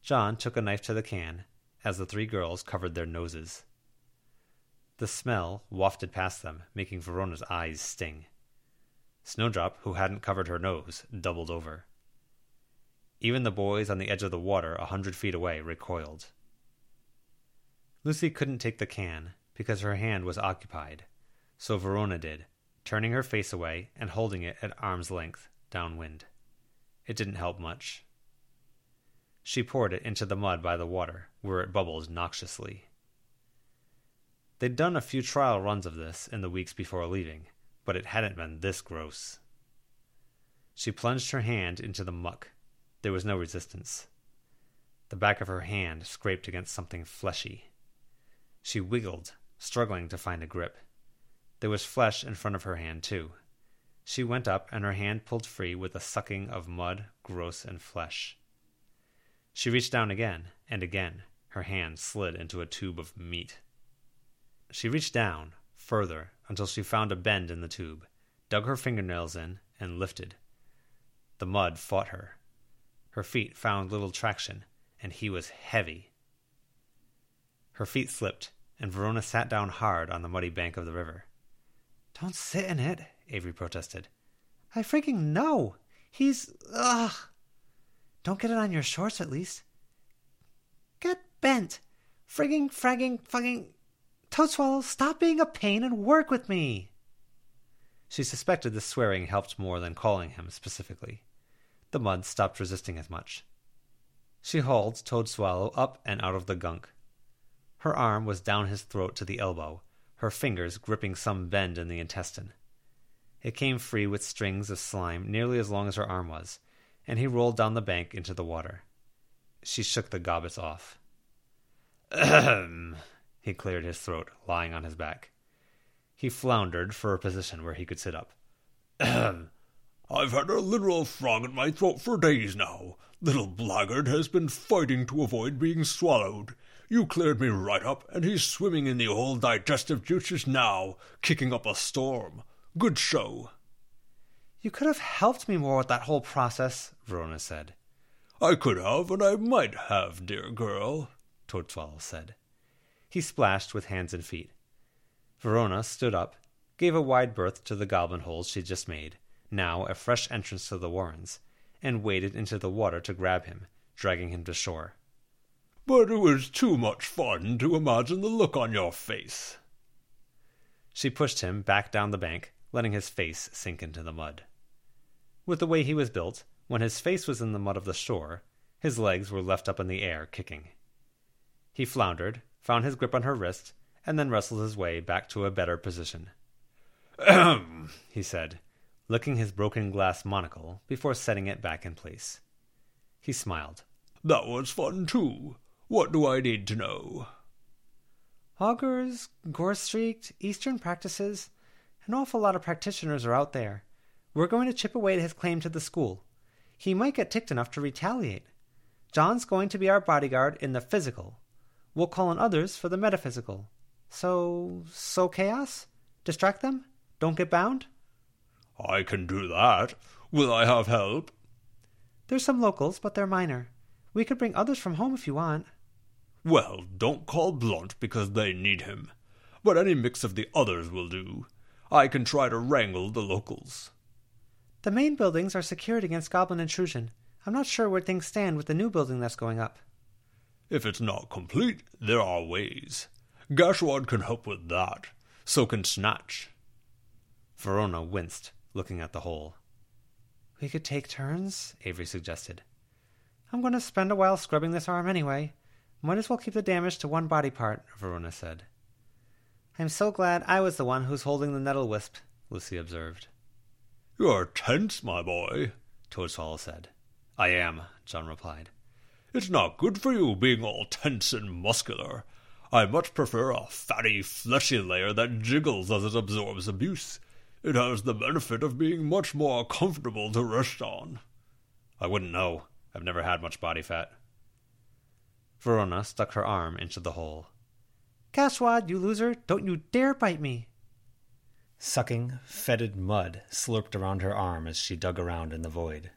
John took a knife to the can as the three girls covered their noses. The smell wafted past them, making Verona's eyes sting. Snowdrop, who hadn't covered her nose, doubled over. Even the boys on the edge of the water a hundred feet away recoiled. Lucy couldn't take the can because her hand was occupied, so Verona did, turning her face away and holding it at arm's length downwind. It didn't help much. She poured it into the mud by the water, where it bubbled noxiously. They'd done a few trial runs of this in the weeks before leaving, but it hadn't been this gross. She plunged her hand into the muck. There was no resistance. The back of her hand scraped against something fleshy. She wiggled, struggling to find a grip. There was flesh in front of her hand, too. She went up, and her hand pulled free with a sucking of mud, gross, and flesh. She reached down again, and again her hand slid into a tube of meat. She reached down, further, until she found a bend in the tube, dug her fingernails in, and lifted. The mud fought her. Her feet found little traction, and he was heavy. Her feet slipped, and Verona sat down hard on the muddy bank of the river. Don't sit in it, Avery protested. I freaking know. He's. Ugh. Don't get it on your shorts, at least. Get bent. Frigging, fragging, fucking. Toadswallow, stop being a pain and work with me. She suspected the swearing helped more than calling him specifically. The mud stopped resisting as much. She hauled Toadswallow up and out of the gunk. Her arm was down his throat to the elbow, her fingers gripping some bend in the intestine. It came free with strings of slime nearly as long as her arm was, and he rolled down the bank into the water. She shook the gobbets off. Ahem! He cleared his throat, lying on his back. He floundered for a position where he could sit up. Ahem! I've had a literal frog in my throat for days now. Little blackguard has been fighting to avoid being swallowed. You cleared me right up, and he's swimming in the old digestive juices now, kicking up a storm. Good show. You could have helped me more with that whole process, Verona said. I could have, and I might have, dear girl, Toadswallow said. He splashed with hands and feet. Verona stood up, gave a wide berth to the goblin holes she'd just made, now a fresh entrance to the warrens, and waded into the water to grab him, dragging him to shore. But it was too much fun to imagine the look on your face. She pushed him back down the bank, letting his face sink into the mud. With the way he was built, when his face was in the mud of the shore, his legs were left up in the air, kicking. He floundered, found his grip on her wrist, and then wrestled his way back to a better position. Ahem, he said, licking his broken glass monocle before setting it back in place. He smiled. That was fun too. What do I need to know? Augurs, gore streaked, Eastern practices. An awful lot of practitioners are out there. We're going to chip away at his claim to the school. He might get ticked enough to retaliate. John's going to be our bodyguard in the physical. We'll call on others for the metaphysical. So, so chaos? Distract them? Don't get bound? I can do that. Will I have help? There's some locals, but they're minor. We could bring others from home if you want. Well, don't call Blunt because they need him. But any mix of the others will do. I can try to wrangle the locals. The main buildings are secured against goblin intrusion. I'm not sure where things stand with the new building that's going up. If it's not complete, there are ways. Gashwad can help with that. So can Snatch. Verona winced, looking at the hole. We could take turns, Avery suggested. I'm going to spend a while scrubbing this arm anyway. Might as well keep the damage to one body part, Verona said. I'm so glad I was the one who's holding the nettle wisp, Lucy observed. You're tense, my boy, Toadswallow said. I am, John replied. It's not good for you being all tense and muscular. I much prefer a fatty, fleshy layer that jiggles as it absorbs abuse. It has the benefit of being much more comfortable to rest on. I wouldn't know. I've never had much body fat. Verona stuck her arm into the hole. Gashwad, you loser, don't you dare bite me! Sucking, fetid mud slurped around her arm as she dug around in the void.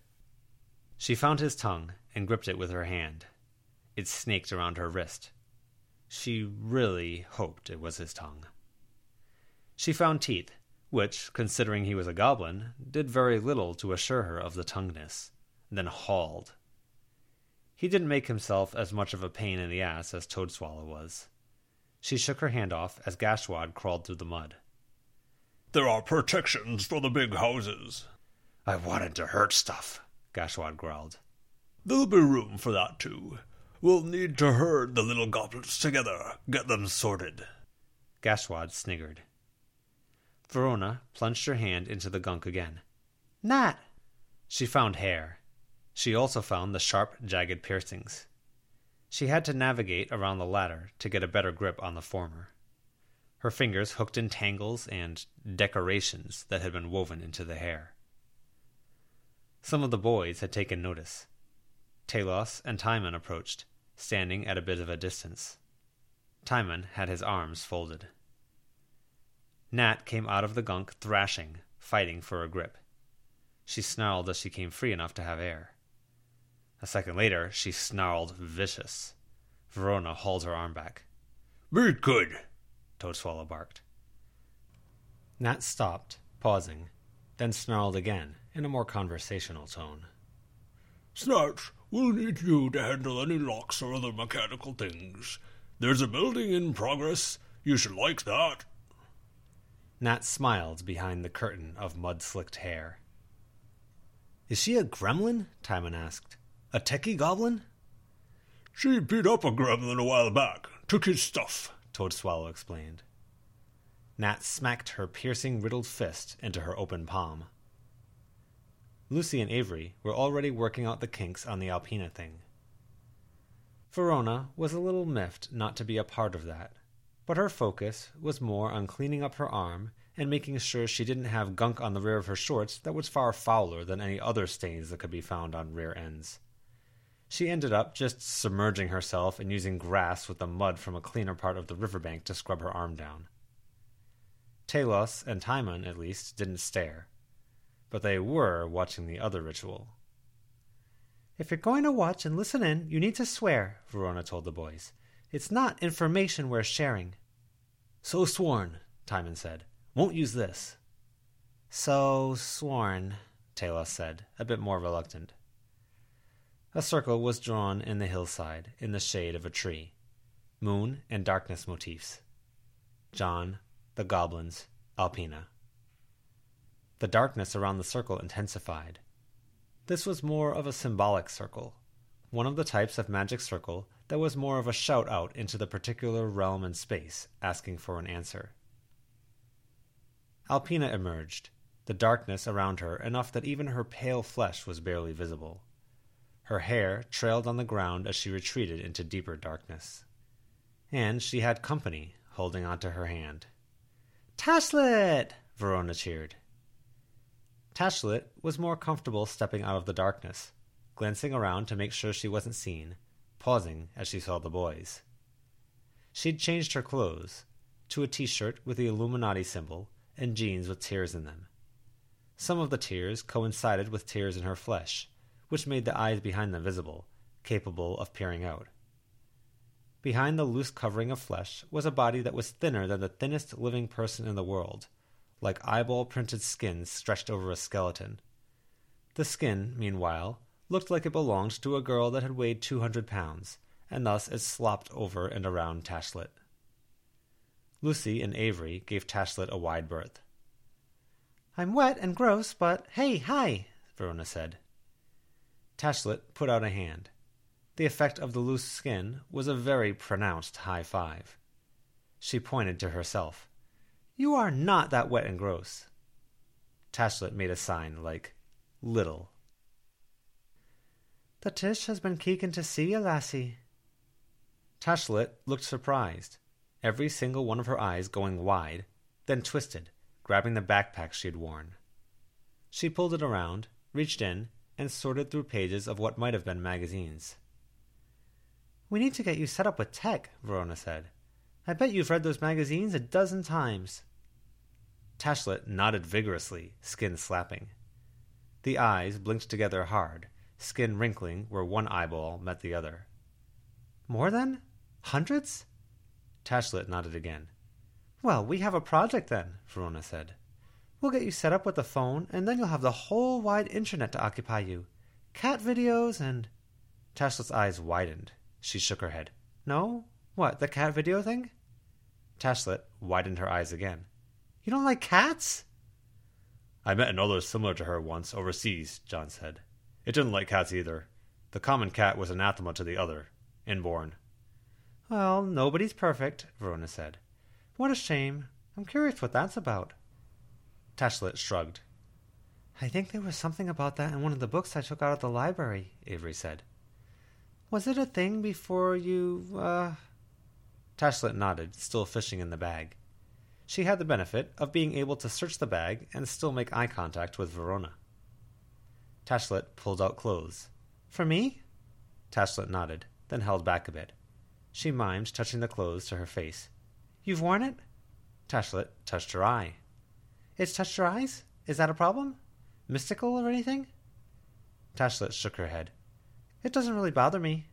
She found his tongue and gripped it with her hand. It snaked around her wrist. She really hoped it was his tongue. She found teeth, which, considering he was a goblin, did very little to assure her of the tongueness, then hauled. He didn't make himself as much of a pain in the ass as Toadswallow was. She shook her hand off as Gashwad crawled through the mud. There are protections for the big houses. I wanted to hurt stuff, Gashwad growled. There'll be room for that, too. We'll need to herd the little goblins together, get them sorted. Gashwad sniggered. Verona plunged her hand into the gunk again. Nat! She found hair. She also found the sharp, jagged piercings. She had to navigate around the latter to get a better grip on the former. Her fingers hooked in tangles and decorations that had been woven into the hair. Some of the boys had taken notice. Talos and Timon approached, standing at a bit of a distance. Timon had his arms folded. Nat came out of the gunk thrashing, fighting for a grip. She snarled as she came free enough to have air. A second later, she snarled vicious. Verona hauled her arm back. Be good, Toadswallow barked. Nat stopped, pausing, then snarled again in a more conversational tone. Snatch, we'll need you to handle any locks or other mechanical things. There's a building in progress. You should like that. Nat smiled behind the curtain of mud slicked hair. Is she a gremlin? Timon asked. A techie goblin? She beat up a gremlin a while back, took his stuff, Toadswallow explained. Nat smacked her piercing riddled fist into her open palm. Lucy and Avery were already working out the kinks on the Alpina thing. Verona was a little miffed not to be a part of that, but her focus was more on cleaning up her arm and making sure she didn't have gunk on the rear of her shorts that was far fouler than any other stains that could be found on rear ends. She ended up just submerging herself and using grass with the mud from a cleaner part of the riverbank to scrub her arm down. Talos and Timon, at least, didn't stare, but they were watching the other ritual. If you're going to watch and listen in, you need to swear, Verona told the boys. It's not information we're sharing. So sworn, Timon said. Won't use this. So sworn, Talos said, a bit more reluctant. A circle was drawn in the hillside, in the shade of a tree. Moon and darkness motifs. John, the goblins, Alpina. The darkness around the circle intensified. This was more of a symbolic circle, one of the types of magic circle that was more of a shout out into the particular realm and space, asking for an answer. Alpina emerged, the darkness around her enough that even her pale flesh was barely visible. Her hair trailed on the ground as she retreated into deeper darkness. And she had company holding onto her hand. Tashlet! Verona cheered. Tashlet was more comfortable stepping out of the darkness, glancing around to make sure she wasn't seen, pausing as she saw the boys. She'd changed her clothes to a t shirt with the Illuminati symbol and jeans with tears in them. Some of the tears coincided with tears in her flesh, which made the eyes behind them visible, capable of peering out. Behind the loose covering of flesh was a body that was thinner than the thinnest living person in the world, like eyeball printed skin stretched over a skeleton. The skin, meanwhile, looked like it belonged to a girl that had weighed two hundred pounds, and thus it slopped over and around Tashlet. Lucy and Avery gave Tashlet a wide berth. I'm wet and gross, but hey, hi, Verona said. Tashlet put out a hand. The effect of the loose skin was a very pronounced high five. She pointed to herself. You are not that wet and gross. Tashlet made a sign like little. The Tish has been keeking to see you, lassie. Tashlet looked surprised, every single one of her eyes going wide, then twisted, grabbing the backpack she had worn. She pulled it around, reached in, and sorted through pages of what might have been magazines. We need to get you set up with tech, Verona said. I bet you've read those magazines a dozen times. Tashlet nodded vigorously, skin slapping. The eyes blinked together hard, skin wrinkling where one eyeball met the other. More than? Hundreds? Tashlet nodded again. Well, we have a project then, Verona said. We'll get you set up with a phone, and then you'll have the whole wide internet to occupy you. Cat videos and. Tashlet's eyes widened. She shook her head. No? What, the cat video thing? Tashlet widened her eyes again. You don't like cats? I met another similar to her once overseas, John said. It didn't like cats either. The common cat was anathema to the other, inborn. Well, nobody's perfect, Verona said. What a shame. I'm curious what that's about. Tashlet shrugged. I think there was something about that in one of the books I took out of the library, Avery said. Was it a thing before you, uh. Tashlet nodded, still fishing in the bag. She had the benefit of being able to search the bag and still make eye contact with Verona. Tashlet pulled out clothes. For me? Tashlet nodded, then held back a bit. She mimed touching the clothes to her face. You've worn it? Tashlet touched her eye. It's touched your eyes? Is that a problem? Mystical or anything? Tashlet shook her head. It doesn't really bother me.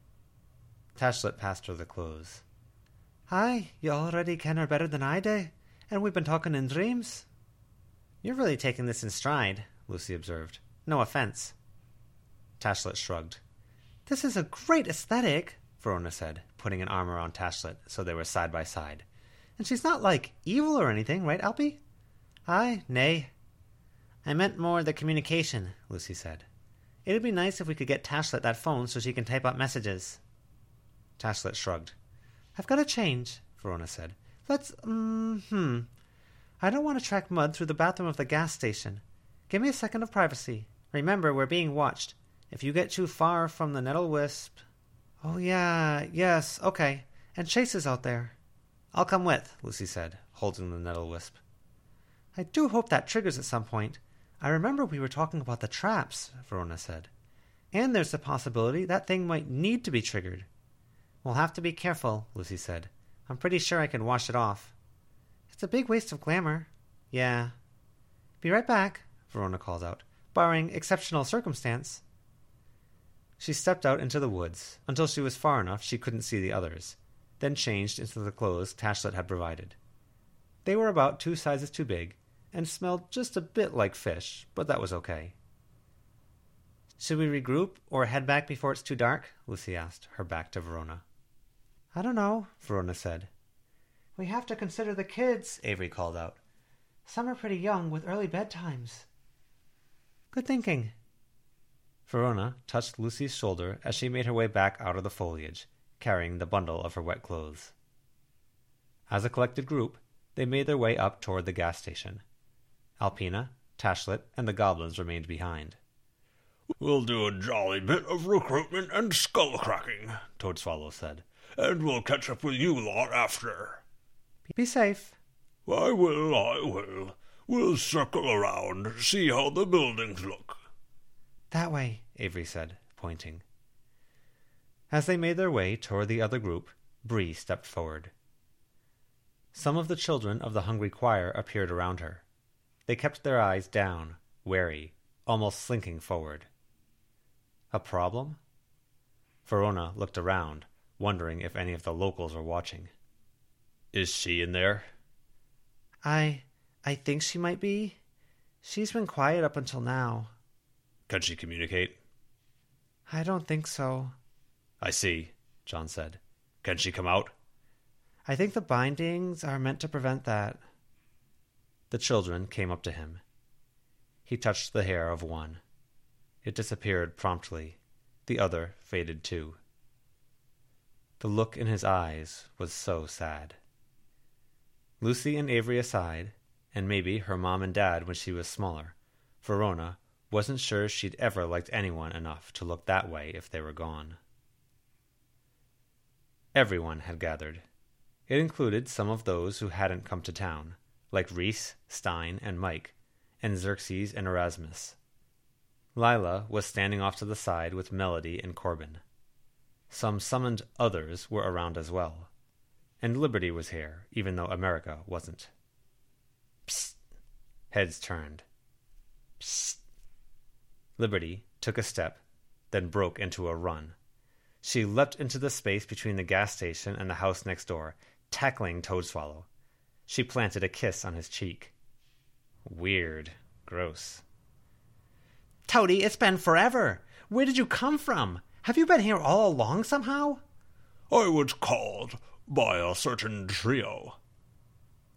Tashlet passed her the clothes. Aye, you already ken her better than I do and we've been talking in dreams. You're really taking this in stride, Lucy observed. No offense. Tashlet shrugged. This is a great aesthetic, Verona said, putting an arm around Tashlet so they were side by side. And she's not like evil or anything, right, Alpy? Aye, nay. I meant more the communication, Lucy said. It'd be nice if we could get Tashlet that phone so she can type out messages. Tashlet shrugged. I've got to change, Verona said. Let's, um, hmm. I don't want to track mud through the bathroom of the gas station. Give me a second of privacy. Remember, we're being watched. If you get too far from the nettle wisp. Oh, yeah, yes, okay. And Chase is out there. I'll come with, Lucy said, holding the nettle wisp. I do hope that triggers at some point. I remember we were talking about the traps, Verona said. And there's the possibility that thing might need to be triggered. We'll have to be careful, Lucy said. I'm pretty sure I can wash it off. It's a big waste of glamour. Yeah. Be right back, Verona called out, barring exceptional circumstance. She stepped out into the woods until she was far enough she couldn't see the others, then changed into the clothes Tashlet had provided. They were about two sizes too big and smelled just a bit like fish, but that was okay. Should we regroup or head back before it's too dark? Lucy asked, her back to Verona. I don't know, Verona said. We have to consider the kids, Avery called out. Some are pretty young with early bedtimes. Good thinking. Verona touched Lucy's shoulder as she made her way back out of the foliage, carrying the bundle of her wet clothes. As a collected group, they made their way up toward the gas station. Alpina, Tashlet, and the goblins remained behind. We'll do a jolly bit of recruitment and skull cracking, Toadswallow said, and we'll catch up with you lot after. Be safe. I will, I will. We'll circle around, see how the buildings look. That way, Avery said, pointing. As they made their way toward the other group, Bree stepped forward. Some of the children of the hungry choir appeared around her. They kept their eyes down, wary, almost slinking forward. A problem? Verona looked around, wondering if any of the locals were watching. Is she in there? I. I think she might be. She's been quiet up until now. Can she communicate? I don't think so. I see, John said. Can she come out? I think the bindings are meant to prevent that. The children came up to him. He touched the hair of one. It disappeared promptly. The other faded too. The look in his eyes was so sad. Lucy and Avery aside, and maybe her mom and dad when she was smaller, Verona wasn't sure she'd ever liked anyone enough to look that way if they were gone. Everyone had gathered. It included some of those who hadn't come to town, like Reese, Stein, and Mike, and Xerxes and Erasmus. Lila was standing off to the side with Melody and Corbin. Some summoned others were around as well, and Liberty was here, even though America wasn't. Psst! Heads turned. Psst! Liberty took a step, then broke into a run. She leapt into the space between the gas station and the house next door, tackling Toadswallow. She planted a kiss on his cheek. Weird. Gross. Toady, it's been forever. Where did you come from? Have you been here all along somehow? I was called by a certain trio.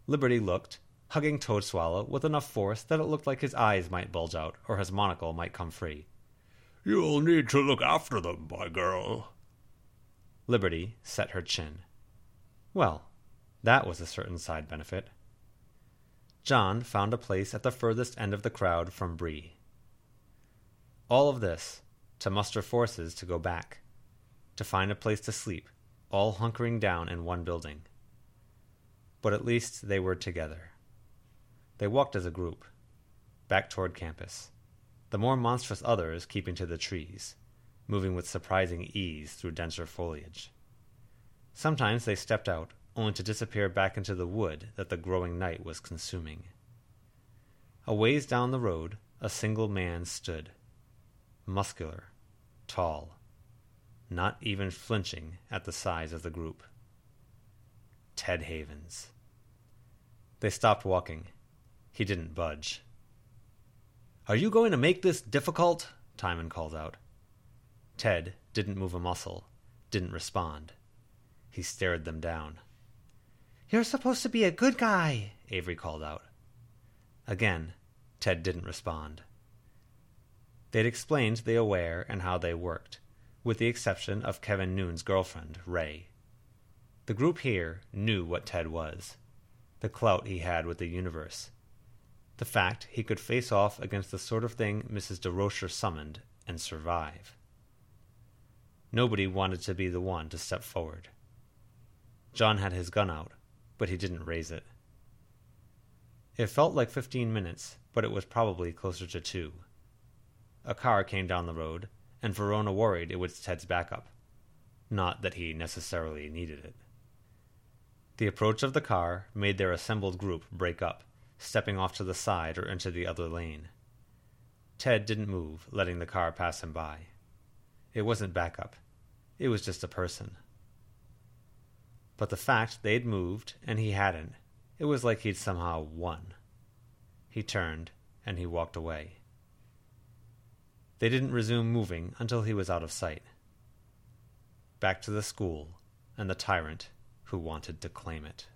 Liberty looked, hugging Toadswallow with enough force that it looked like his eyes might bulge out or his monocle might come free. You'll need to look after them, my girl. Liberty set her chin. Well, that was a certain side benefit. John found a place at the furthest end of the crowd from Bree. All of this to muster forces to go back, to find a place to sleep, all hunkering down in one building. But at least they were together. They walked as a group, back toward campus, the more monstrous others keeping to the trees, moving with surprising ease through denser foliage. Sometimes they stepped out, only to disappear back into the wood that the growing night was consuming. A ways down the road, a single man stood, muscular, tall, not even flinching at the size of the group. Ted Havens. They stopped walking. He didn't budge. Are you going to make this difficult? Timon called out. Ted didn't move a muscle, didn't respond. He stared them down. You're supposed to be a good guy, Avery called out. Again, Ted didn't respond. They'd explained the Aware and how they worked, with the exception of Kevin Noon's girlfriend, Ray. The group here knew what Ted was, the clout he had with the universe, the fact he could face off against the sort of thing Mrs. Durocher summoned and survive. Nobody wanted to be the one to step forward. John had his gun out, but he didn't raise it. It felt like fifteen minutes, but it was probably closer to two. A car came down the road, and Verona worried it was Ted's backup. Not that he necessarily needed it. The approach of the car made their assembled group break up, stepping off to the side or into the other lane. Ted didn't move, letting the car pass him by. It wasn't backup. It was just a person. But the fact they'd moved and he hadn't, it was like he'd somehow won. He turned and he walked away. They didn't resume moving until he was out of sight. Back to the school and the tyrant who wanted to claim it.